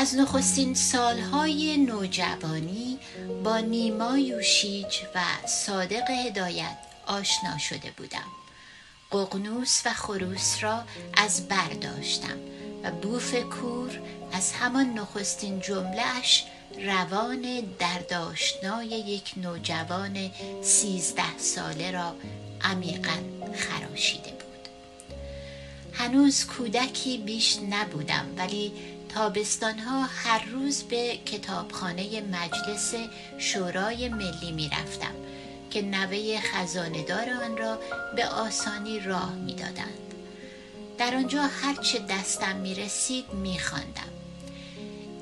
از نخستین سالهای نوجوانی با نیما یوشیج و صادق هدایت آشنا شده بودم. ققنوس و خروس را از برداشتم و بوف کور از همان نخستین جملهش روان درداشنای یک نوجوان سیزده ساله را عمیقا خراشیده بود. هنوز کودکی بیش نبودم ولی تابستانها هر روز به کتابخانه مجلس شورای ملی می رفتم که نوه خزاندار آن را به آسانی راه می دادند. در آنجا هرچه دستم می رسید می خاندم.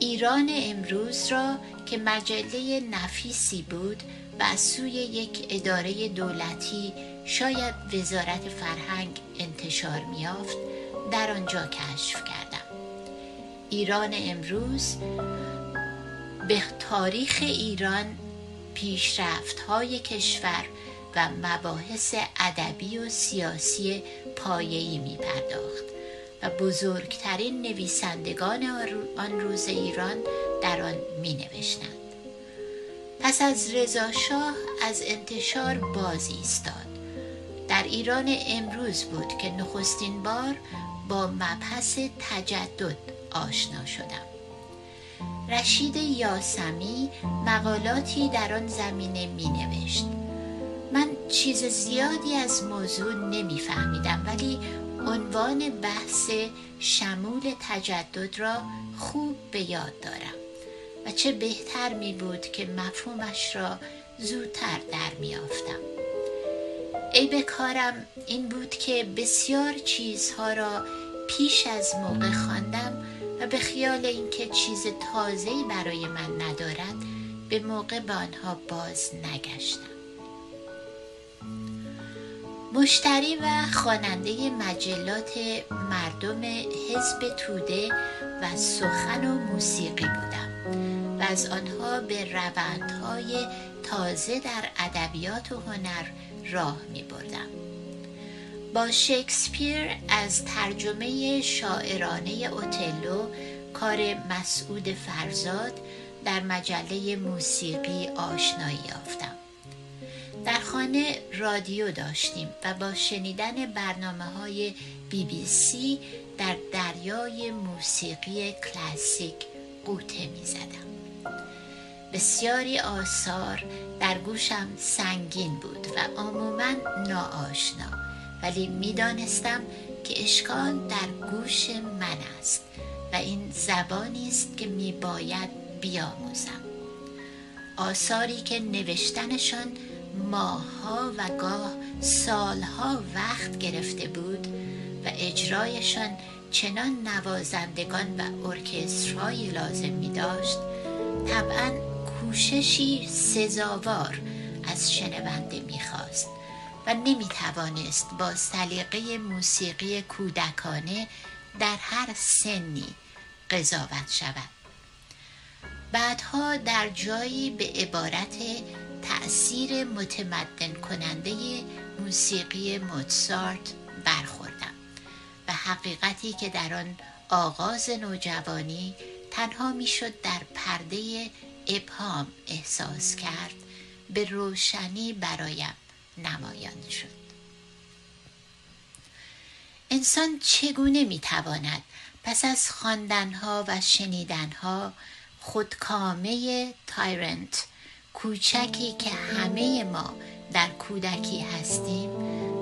ایران امروز را که مجله نفیسی بود و از سوی یک اداره دولتی شاید وزارت فرهنگ انتشار میافت در آنجا کشف کردم ایران امروز به تاریخ ایران پیشرفت های کشور و مباحث ادبی و سیاسی پایه‌ای می پرداخت و بزرگترین نویسندگان آن روز ایران در آن می نوشتند. پس از رضا شاه از انتشار باز ایستاد در ایران امروز بود که نخستین بار با مبحث تجدد آشنا شدم رشید یاسمی مقالاتی در آن زمینه می نوشت من چیز زیادی از موضوع نمیفهمیدم ولی عنوان بحث شمول تجدد را خوب به یاد دارم و چه بهتر می بود که مفهومش را زودتر در می آفتم. ای کارم این بود که بسیار چیزها را پیش از موقع خواندم و به خیال اینکه چیز تازه‌ای برای من ندارد به موقع به آنها باز نگشتم مشتری و خواننده مجلات مردم حزب توده و سخن و موسیقی بودم و از آنها به روندهای تازه در ادبیات و هنر راه می بردم. با شکسپیر از ترجمه شاعرانه اوتلو کار مسعود فرزاد در مجله موسیقی آشنایی یافتم در خانه رادیو داشتیم و با شنیدن برنامه های بی بی سی در دریای موسیقی کلاسیک قوطه می زدم. بسیاری آثار در گوشم سنگین بود و عموما ناآشنا ولی می‌دانستم که اشکال در گوش من است و این زبانی است که میباید بیاموزم. آثاری که نوشتنشان ماهها و گاه سالها وقت گرفته بود و اجرایشان چنان نوازندگان و ارکسترهایی لازم می داشت طبعا کوششی سزاوار از شنونده می‌خواست. و نمی توانست با سلیقه موسیقی کودکانه در هر سنی قضاوت شود. بعدها در جایی به عبارت تأثیر متمدن کننده موسیقی موتسارت برخوردم و حقیقتی که در آن آغاز نوجوانی تنها می‌شد در پرده ابهام احساس کرد به روشنی برایم. نمایان شد انسان چگونه می‌تواند پس از خواندنها و شنیدنها خودکامه تایرنت کوچکی که همه ما در کودکی هستیم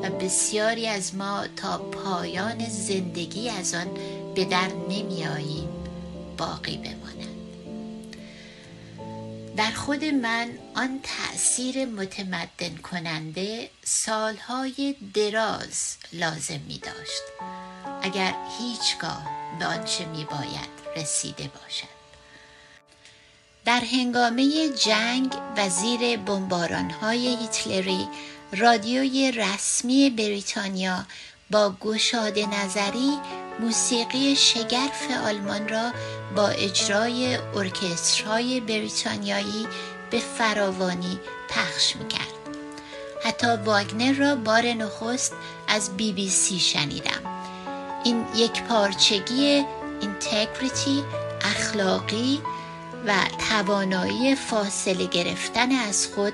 و بسیاری از ما تا پایان زندگی از آن به در نمی آییم باقی بماند در خود من آن تأثیر متمدن کننده سالهای دراز لازم می داشت. اگر هیچگاه به آنچه می باید رسیده باشد. در هنگامه جنگ و زیر های هیتلری رادیوی رسمی بریتانیا با گشاده نظری موسیقی شگرف آلمان را با اجرای ارکسترهای بریتانیایی به فراوانی پخش می‌کرد. حتی واگنر را بار نخست از بی بی سی شنیدم. این یک پارچگی اینتگریتی اخلاقی و توانایی فاصله گرفتن از خود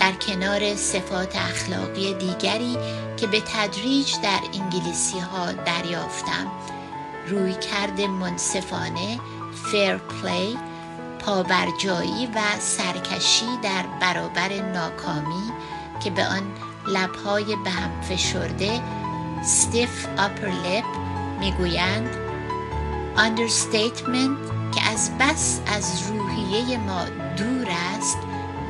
در کنار صفات اخلاقی دیگری که به تدریج در انگلیسی ها دریافتم. روی کرد منصفانه fair play پابرجایی و سرکشی در برابر ناکامی که به آن لبهای به هم فشرده stiff upper lip می‌گویند. Understatement که از بس از روحیه ما دور است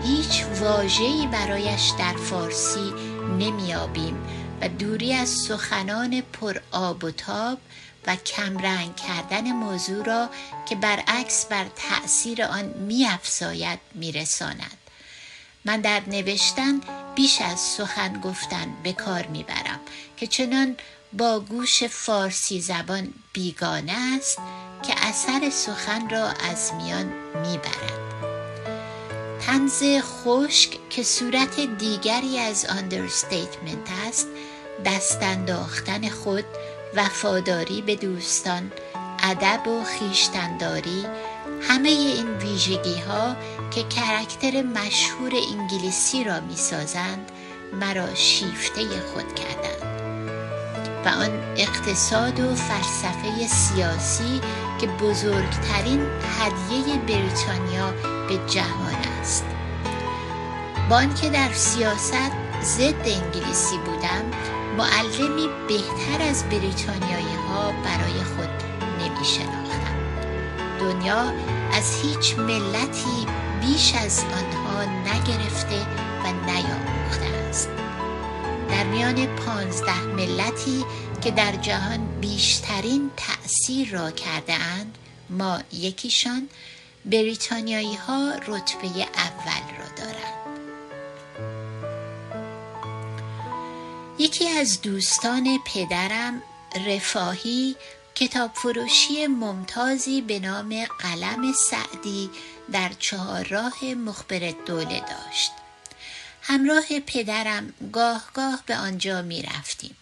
هیچ واژه‌ای برایش در فارسی نمیابیم و دوری از سخنان پر آب و تاب و کمرنگ کردن موضوع را که برعکس بر تأثیر آن میافزاید میرساند. من در نوشتن بیش از سخن گفتن به کار می‌برم که چنان با گوش فارسی زبان بیگانه است که اثر سخن را از میان می‌برد. تنز خشک که صورت دیگری از آندرستیتمنت است دست انداختن خود وفاداری به دوستان ادب و خیشتنداری همه این ویژگی ها که کرکتر مشهور انگلیسی را می سازند مرا شیفته خود کردند. و آن اقتصاد و فلسفه سیاسی که بزرگترین هدیه بریتانیا به جهان است. با آنکه در سیاست ضد انگلیسی بودم معلمی بهتر از بریتانیایی ها برای خود نمی شناختم دنیا از هیچ ملتی بیش از آنها نگرفته و نیاموخته است. در میان پانزده ملتی که در جهان بیشترین تأثیر را کرده اند ما یکیشان بریتانیایی ها رتبه اول را یکی از دوستان پدرم رفاهی کتاب فروشی ممتازی به نام قلم سعدی در چهارراه مخبر دوله داشت همراه پدرم گاه گاه به آنجا می رفتیم.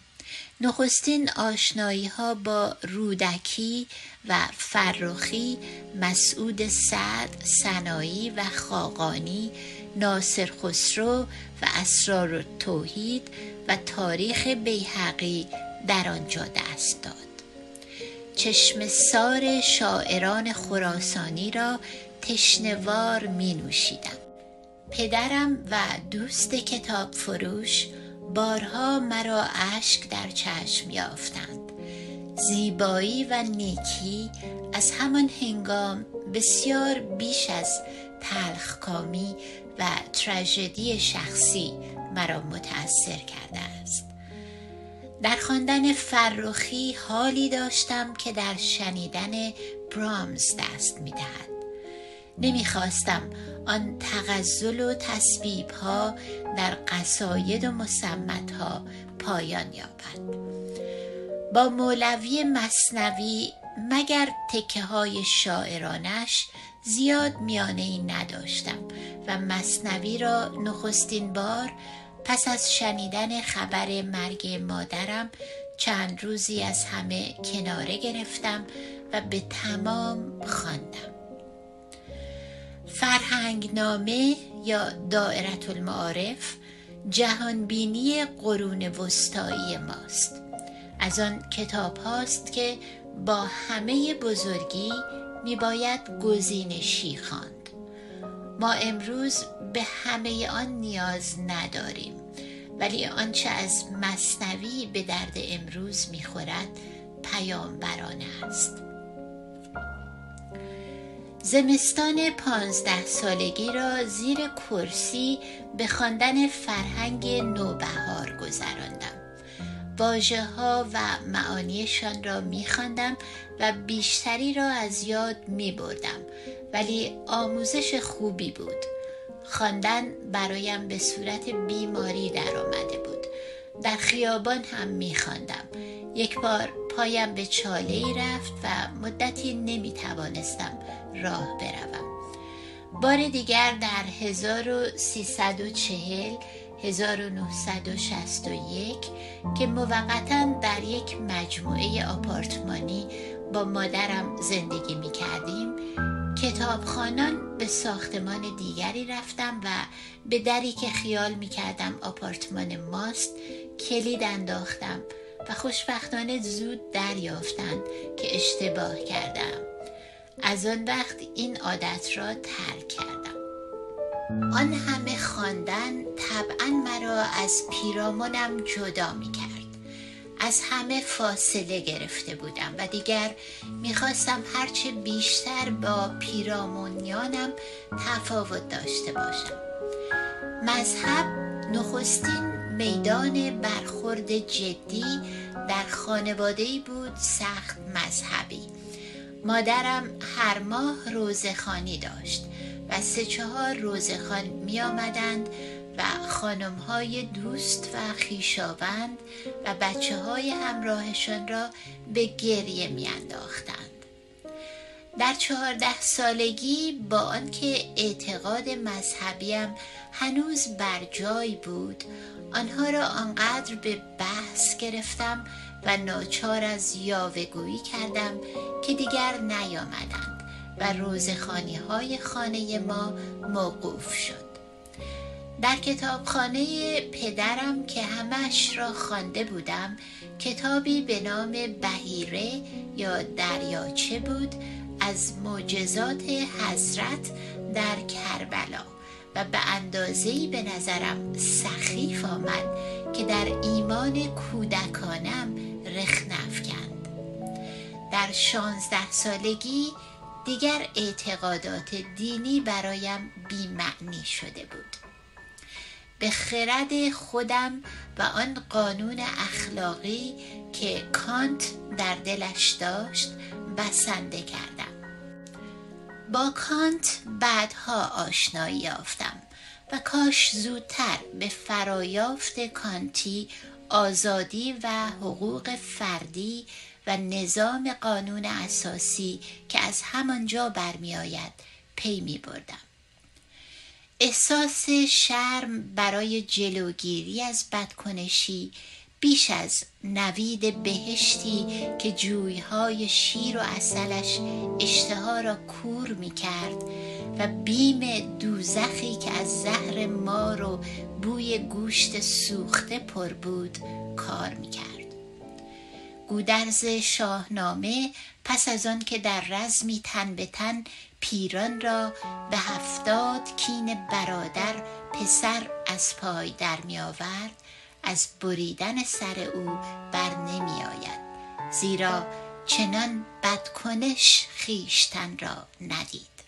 نخستین آشنایی ها با رودکی و فرخی مسعود سعد سنایی و خاقانی ناصر خسرو و اسرار توحید و تاریخ بیحقی در آنجا دست داد. چشم سار شاعران خراسانی را تشنوار می نوشیدم. پدرم و دوست کتاب فروش بارها مرا اشک در چشم یافتند. زیبایی و نیکی از همان هنگام بسیار بیش از تلخکامی و تراژدی شخصی مرا متأثر کرده است. در خواندن فرخی حالی داشتم که در شنیدن برامز دست می‌دهد. نمی‌خواستم آن تغزل و تصویب ها در قصاید و مسمت ها پایان یابد. با مولوی مصنوی مگر تکه های شاعرانش زیاد میانه ای نداشتم و مصنوی را نخستین بار پس از شنیدن خبر مرگ مادرم چند روزی از همه کناره گرفتم و به تمام خواندم. فرهنگ نامه یا دائرت المعارف جهانبینی قرون وسطایی ماست. از آن کتاب هاست که با همه بزرگی می باید گزینشی خواند. ما امروز به همه آن نیاز نداریم ولی آنچه از مصنوی به درد امروز می‌خورد پیامبرانه است. زمستان پانزده سالگی را زیر کرسی به خواندن فرهنگ نوبهار گذراندم. واژه ها و معانیشان را می و بیشتری را از یاد می بردم ولی آموزش خوبی بود. خواندن برایم به صورت بیماری در آمده بود. در خیابان هم می یک بار پایم به چاله ای رفت و مدتی نمی توانستم راه بروم. بار دیگر در 1340 1961 که موقتا در یک مجموعه آپارتمانی با مادرم زندگی می کردیم کتابخانان به ساختمان دیگری رفتم و به دری که خیال می کردم آپارتمان ماست کلید انداختم و خوشبختانه زود دریافتند که اشتباه کردم. از آن وقت این عادت را ترک کردم. آن همه خواندن طبعا مرا از پیرامونم جدا می کرد از همه فاصله گرفته بودم و دیگر می‌خواستم هرچه بیشتر با پیرامونیانم تفاوت داشته باشم. مذهب نخستین میدان برخورد جدی در خانواده بود سخت مذهبی. مادرم هر ماه روزخانی داشت. و سه چهار روزخان می آمدند و خانم های دوست و خیشاوند و بچه های همراهشان را به گریه می انداختند. در چهارده سالگی با آنکه اعتقاد مذهبیم هنوز بر جای بود آنها را آنقدر به بحث گرفتم و ناچار از یاوهگویی کردم که دیگر نیامدند و روزخانی های خانه ما موقوف شد. در کتابخانه پدرم که همش را خوانده بودم کتابی به نام بهیره یا دریاچه بود از معجزات حضرت در کربلا و به اندازه‌ای به نظرم سخیف آمد که در ایمان کودکانم رخ نفکند. در شانزده سالگی دیگر اعتقادات دینی برایم بیمعنی شده بود. به خرد خودم و آن قانون اخلاقی که کانت در دلش داشت بسنده کردم. با کانت بعدها آشنایی یافتم و کاش زودتر به فرایافت کانتی آزادی و حقوق فردی و نظام قانون اساسی که از همانجا برمیآید پی می بردم. احساس شرم برای جلوگیری از بدکنشی بیش از نوید بهشتی که جویهای شیر و اصلش اشتها را کور می کرد و بیم دوزخی که از زهر مار و بوی گوشت سوخته پر بود کار می کرد. گودرز شاهنامه پس از آن که در رزمی تن به تن پیران را به هفتاد کین برادر پسر از پای در می آورد از بریدن سر او بر نمی آید. زیرا چنان بدکنش خیشتن را ندید.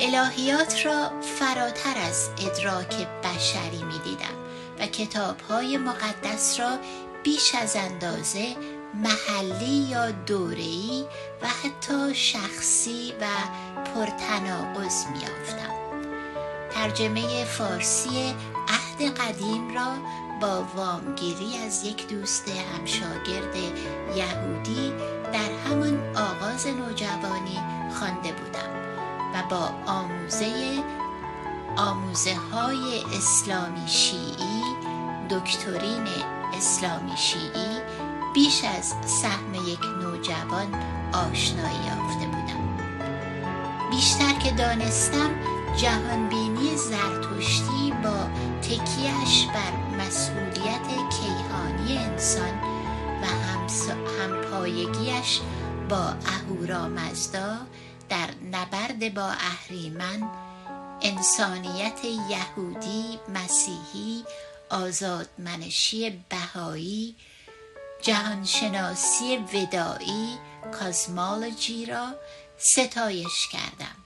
الهیات را فراتر از ادراک بشری می دیدم و کتاب های مقدس را بیش از اندازه محلی یا دوره‌ای و حتی شخصی و پرتناقض میافتم ترجمه فارسی عهد قدیم را با وامگیری از یک دوست همشاگرد یهودی در همان آغاز نوجوانی خوانده بودم و با آموزه آموزه های اسلامی شیعی دکترین اسلامی شیعی بیش از سهم یک نوجوان آشنایی یافته بودم. بیشتر که دانستم جهانبینی زرتشتی با تکیهش بر مسئولیت کیهانی انسان و همپایگیش با اهورامزدا در نبرد با اهریمن انسانیت یهودی مسیحی آزادمنشی بهایی جهانشناسی ودایی کازمالوجی را ستایش کردم.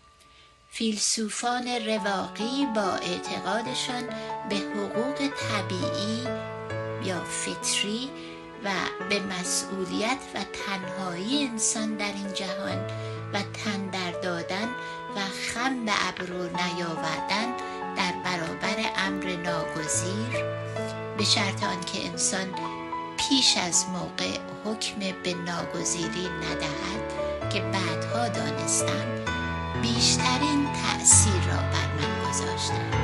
فیلسوفان رواقی با اعتقادشان به حقوق طبیعی یا فطری و به مسئولیت و تنهایی انسان در این جهان و تن در دادن و خم به ابرو نیاوردن ناگزیر به شرط آنکه انسان پیش از موقع حکم به ناگزیری ندهد که بعدها دانستم بیشترین تأثیر را بر من گذاشتند.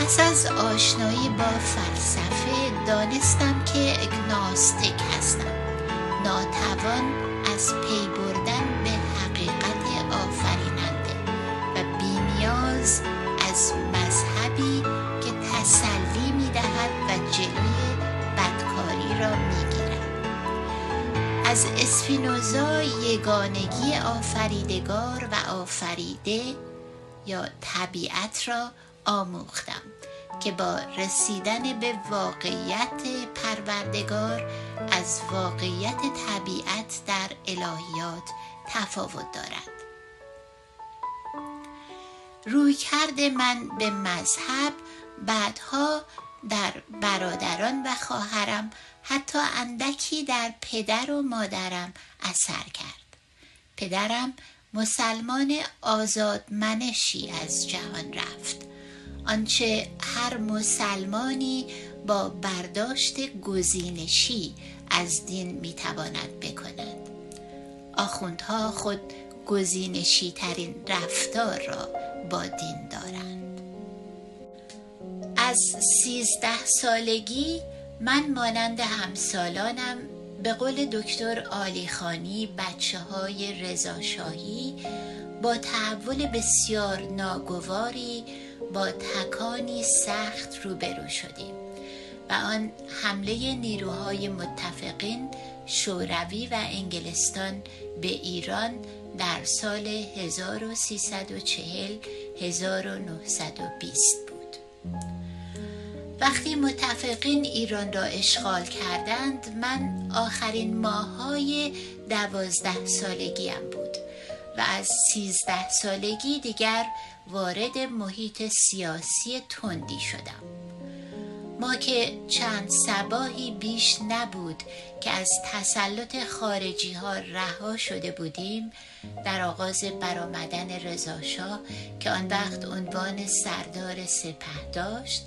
پس از آشنایی با فلسفه دانستم که اگناستیک هستم. ناتوان از پی از اسپینوزا یگانگی آفریدگار و آفریده یا طبیعت را آموختم که با رسیدن به واقعیت پروردگار از واقعیت طبیعت در الهیات تفاوت دارد. روی کرده من به مذهب بعدها در برادران و خواهرم حتی اندکی در پدر و مادرم اثر کرد. پدرم مسلمان آزادمنشی از جهان رفت. آنچه هر مسلمانی با برداشت گزینشی از دین می‌تواند بکند. آخوندها خود گزینشی ترین رفتار را با دین دارند. از سیزده سالگی من مانند همسالانم به قول دکتر آلیخانی بچه های رزاشاهی با تحول بسیار ناگواری با تکانی سخت روبرو شدیم و آن حمله نیروهای متفقین شوروی و انگلستان به ایران در سال 1340 1920 بود. وقتی متفقین ایران را اشغال کردند من آخرین ماهای دوازده سالگیم بود و از سیزده سالگی دیگر وارد محیط سیاسی تندی شدم. ما که چند سباهی بیش نبود که از تسلط خارجی ها رها شده بودیم در آغاز برآمدن رضاشاه که آن وقت عنوان سردار سپه داشت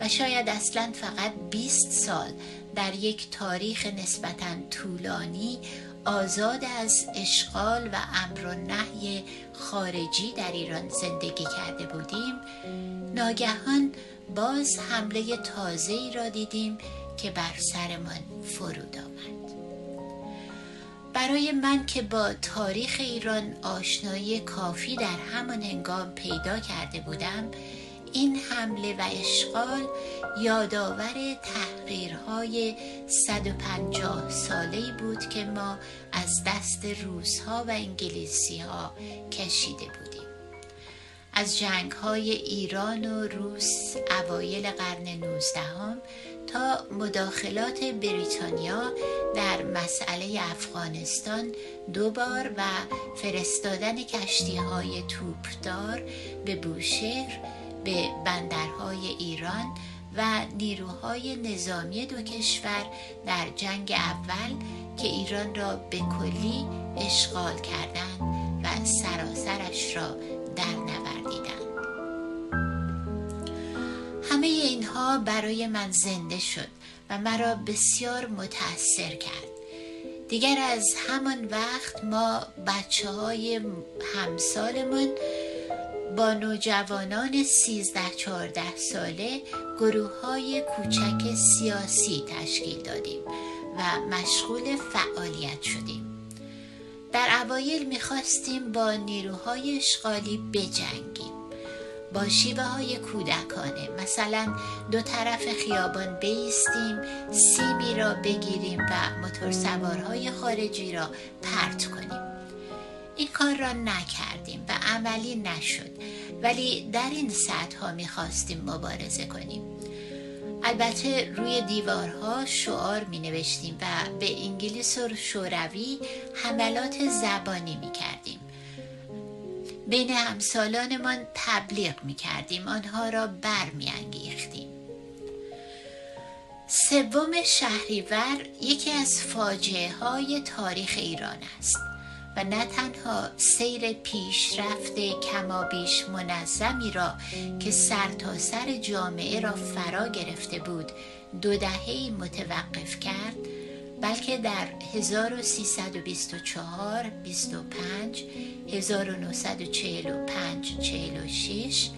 و شاید اصلا فقط 20 سال در یک تاریخ نسبتا طولانی آزاد از اشغال و امر و نهی خارجی در ایران زندگی کرده بودیم. ناگهان باز حمله تازه را دیدیم که بر سرمان فرود آمد. برای من که با تاریخ ایران آشنایی کافی در همان هنگام پیدا کرده بودم این حمله و اشغال یادآور تحقیرهای 150 ساله بود که ما از دست روسها و انگلیسی ها کشیده بودیم. از جنگ های ایران و روس اوایل قرن 19 هم تا مداخلات بریتانیا در مسئله افغانستان دو بار و فرستادن کشتی های توپدار به بوشهر به بندرهای ایران و نیروهای نظامی دو کشور در جنگ اول که ایران را به کلی اشغال کردند و سراسرش را در نوردیدند همه اینها برای من زنده شد و مرا بسیار متأثر کرد. دیگر از همان وقت ما بچه های همسالمان با نوجوانان سیزده چهارده ساله گروه های کوچک سیاسی تشکیل دادیم و مشغول فعالیت شدیم. در اوایل می‌خواستیم با نیروهای اشغالی بجنگیم. با شیوه های کودکانه مثلا دو طرف خیابان بیستیم سیبی را بگیریم و موتورسوارهای خارجی را پرت کنیم. این کار را نکردیم و عملی نشد. ولی در این سطح ها می‌خواستیم مبارزه کنیم. البته روی دیوارها شعار می نوشتیم و به انگلیس و شوروی حملات زبانی می کردیم بین همسالانمان تبلیغ می کردیم آنها را بر می انگیختیم سوم شهریور یکی از فاجعه های تاریخ ایران است. و نه تنها سیر پیشرفت کمابیش منظمی را که سر تا سر جامعه را فرا گرفته بود دو دهه متوقف کرد بلکه در 1324 25 1945 46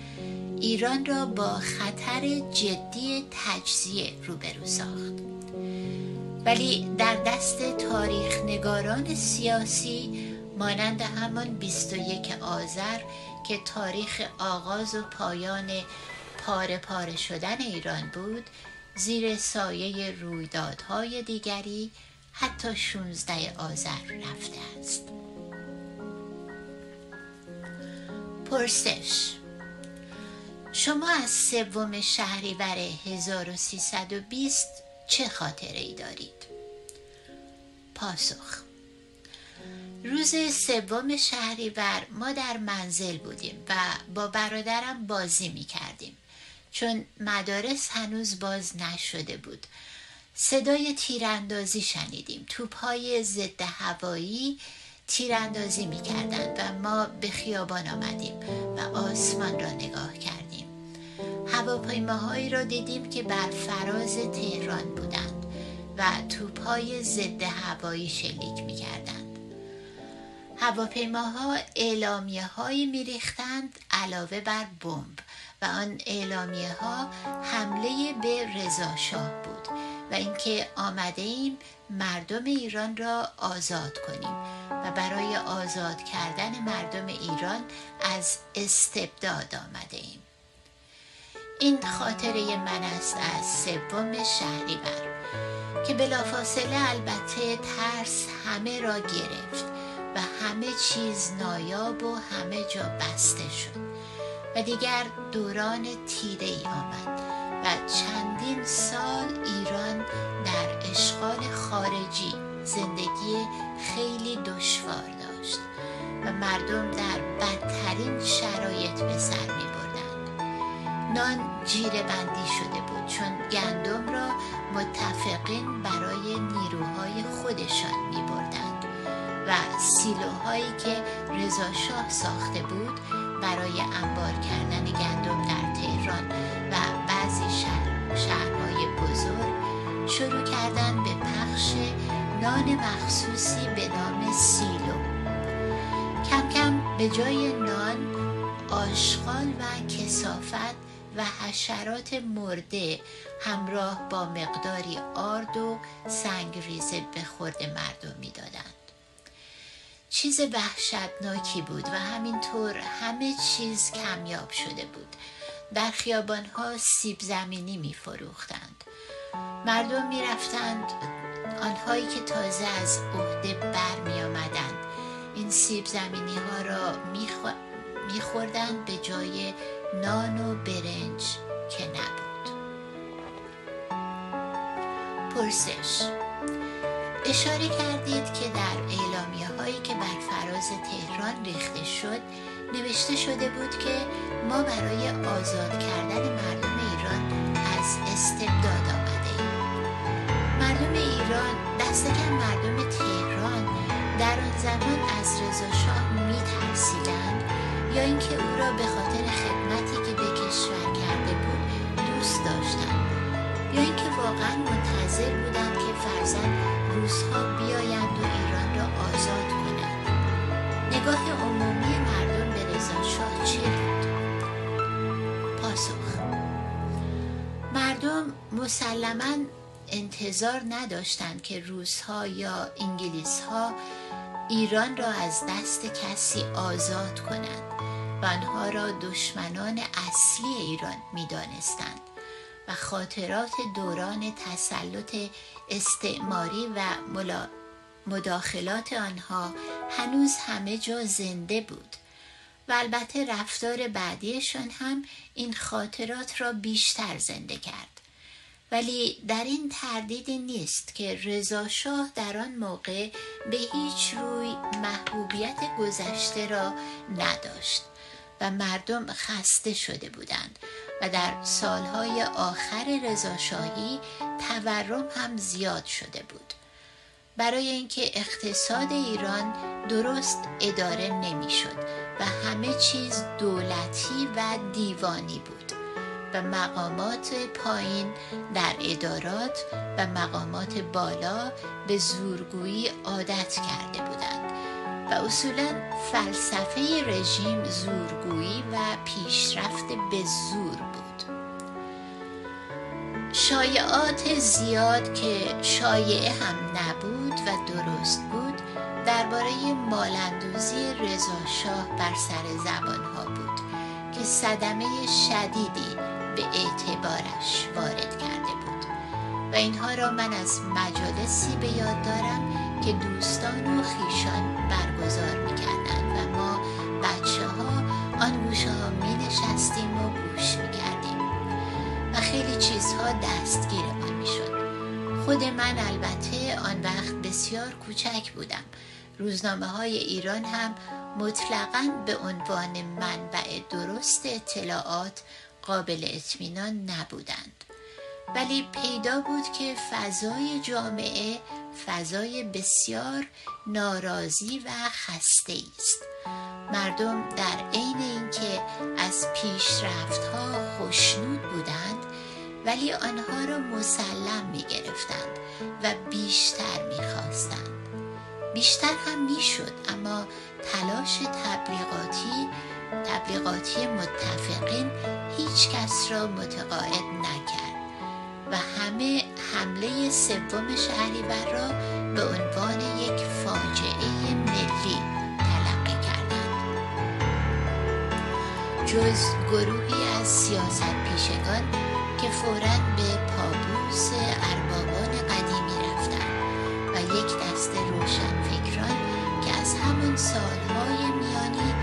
ایران را با خطر جدی تجزیه روبرو ساخت. ولی در دست تاریخ نگاران سیاسی مانند همان 21 آذر که تاریخ آغاز و پایان پاره پاره شدن ایران بود زیر سایه رویدادهای دیگری حتی 16 آذر رفته است پرسش شما از سوم شهریور 1320 چه خاطره ای دارید؟ پاسخ روز سوم شهریور ما در منزل بودیم و با برادرم بازی می کردیم چون مدارس هنوز باز نشده بود. صدای تیراندازی شنیدیم. توپهای ضد هوایی تیراندازی می کردند و ما به خیابان آمدیم و آسمان را نگاه کردیم. هواپیماهایی را دیدیم که بر فراز تهران بودند و توپهای ضد هوایی شلیک می کردند هواپیماها اعلامیه هایی می ریختند علاوه بر بمب و آن اعلامیه ها حمله به رضا شاه بود و اینکه آمده ایم مردم ایران را آزاد کنیم و برای آزاد کردن مردم ایران از استبداد آمده ایم این خاطره من است از سوم شهریور که بلافاصله البته ترس همه را گرفت. و همه چیز نایاب و همه جا بسته شد و دیگر دوران تیره ای آمد و چندین سال ایران در اشغال خارجی زندگی خیلی دشوار داشت و مردم در بدترین شرایط به سر می بردند. نان جیره بندی شده بود چون گندم را متفقین برای نیروهای خودشان می بردند و سیلوهایی که رضا ساخته بود برای انبار کردن گندم در تهران و بعضی شهر، شهرهای بزرگ شروع کردن به پخش نان مخصوصی به نام سیلو. کم کم به جای نان آشغال و کسافت و حشرات مرده همراه با مقداری آرد و سنگریزه به خورد مردم می‌دادند. چیز وحشتناکی بود و همینطور همه چیز کمیاب شده بود. در خیابانها سیب زمینی می فروختند مردم می رفتند آنهایی که تازه از عهده بر می آمدند این سیب زمینی ها را می خوردند به جای نان و برنج که نبود. پرسش اشاره کردید که در اعلامیه هایی که بر فراز تهران ریخته شد نوشته شده بود که ما برای آزاد کردن مردم ایران از استبداد آمده ایم. مردم ایران دست کم مردم تهران در آن زمان از رضا شاه می ترسیدند یا اینکه او را به خاطر خدمتی که به کشور کرده بود دوست داشتند یا اینکه واقعا منتظر بودند که فرزند روزها بیایند و ایران را آزاد کنند. نگاه عمومی مردم به رضا شاه چه بود؟ پاسخ. مردم مسلما انتظار نداشتند که روزها یا انگلیسها ایران را از دست کسی آزاد کنند و آنها را دشمنان اصلی ایران می‌دانستند. و خاطرات دوران تسلط استعماری و مداخلات آنها هنوز همه جا زنده بود. و البته رفتار بعدیشان هم این خاطرات را بیشتر زنده کرد. ولی در این تردیدی نیست که رضا شاه در آن موقع به هیچ روی محبوبیت گذشته را نداشت و مردم خسته شده بودند و در سالهای آخر رضاشاهی تورم هم زیاد شده بود. برای اینکه اقتصاد ایران درست اداره نمی‌شد و همه چیز دولتی و دیوانی بود و مقامات پایین در ادارات و مقامات بالا به زورگویی عادت کرده بودند. و اصولا فلسفه رژیم زورگویی و پیشرفت به زور بود. شایعات زیاد که شایعه هم نبود و درست بود درباره مالندوزی رضاشاه بر سر زبانها بود که صدمه شدیدی به اعتبارش وارد کرده بود. و اینها را من از مجالسی به یاد دارم که دوستان و خیشان برگزار می‌کردند و ما بچه ها آن گوشه ها می نشستیم و گوش می کردیم و خیلی چیزها دستگیرمان می شد خود من البته آن وقت بسیار کوچک بودم. روزنامه های ایران هم مطلقا به عنوان منبع درست اطلاعات قابل اطمینان نبودند. ولی پیدا بود که فضای جامعه فضای بسیار ناراضی و خسته است مردم در عین اینکه از پیشرفتها خوشنود بودند ولی آنها را مسلم می گرفتند و بیشتر می خواستند. بیشتر هم می شد اما تلاش تبلیغاتی تبلیغاتی متفقین هیچ کس را متقاعد نکرد و همه حمله سوم شهریور را به عنوان یک فاجعه ملی تلقی کردند. جز گروهی از سیاست پیشگان که فورا به پابوس اربابان قدیمی رفتند و یک دست روشن فکران که از همون سالهای میانی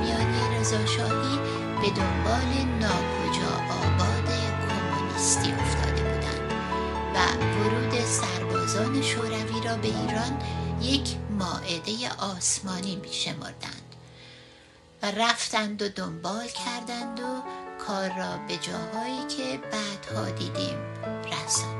میانی رضاشاهی به دنبال ناکجا ایران یک ماعده آسمانی می شمردند و رفتند و دنبال کردند و کار را به جاهایی که بعدها دیدیم رساندند.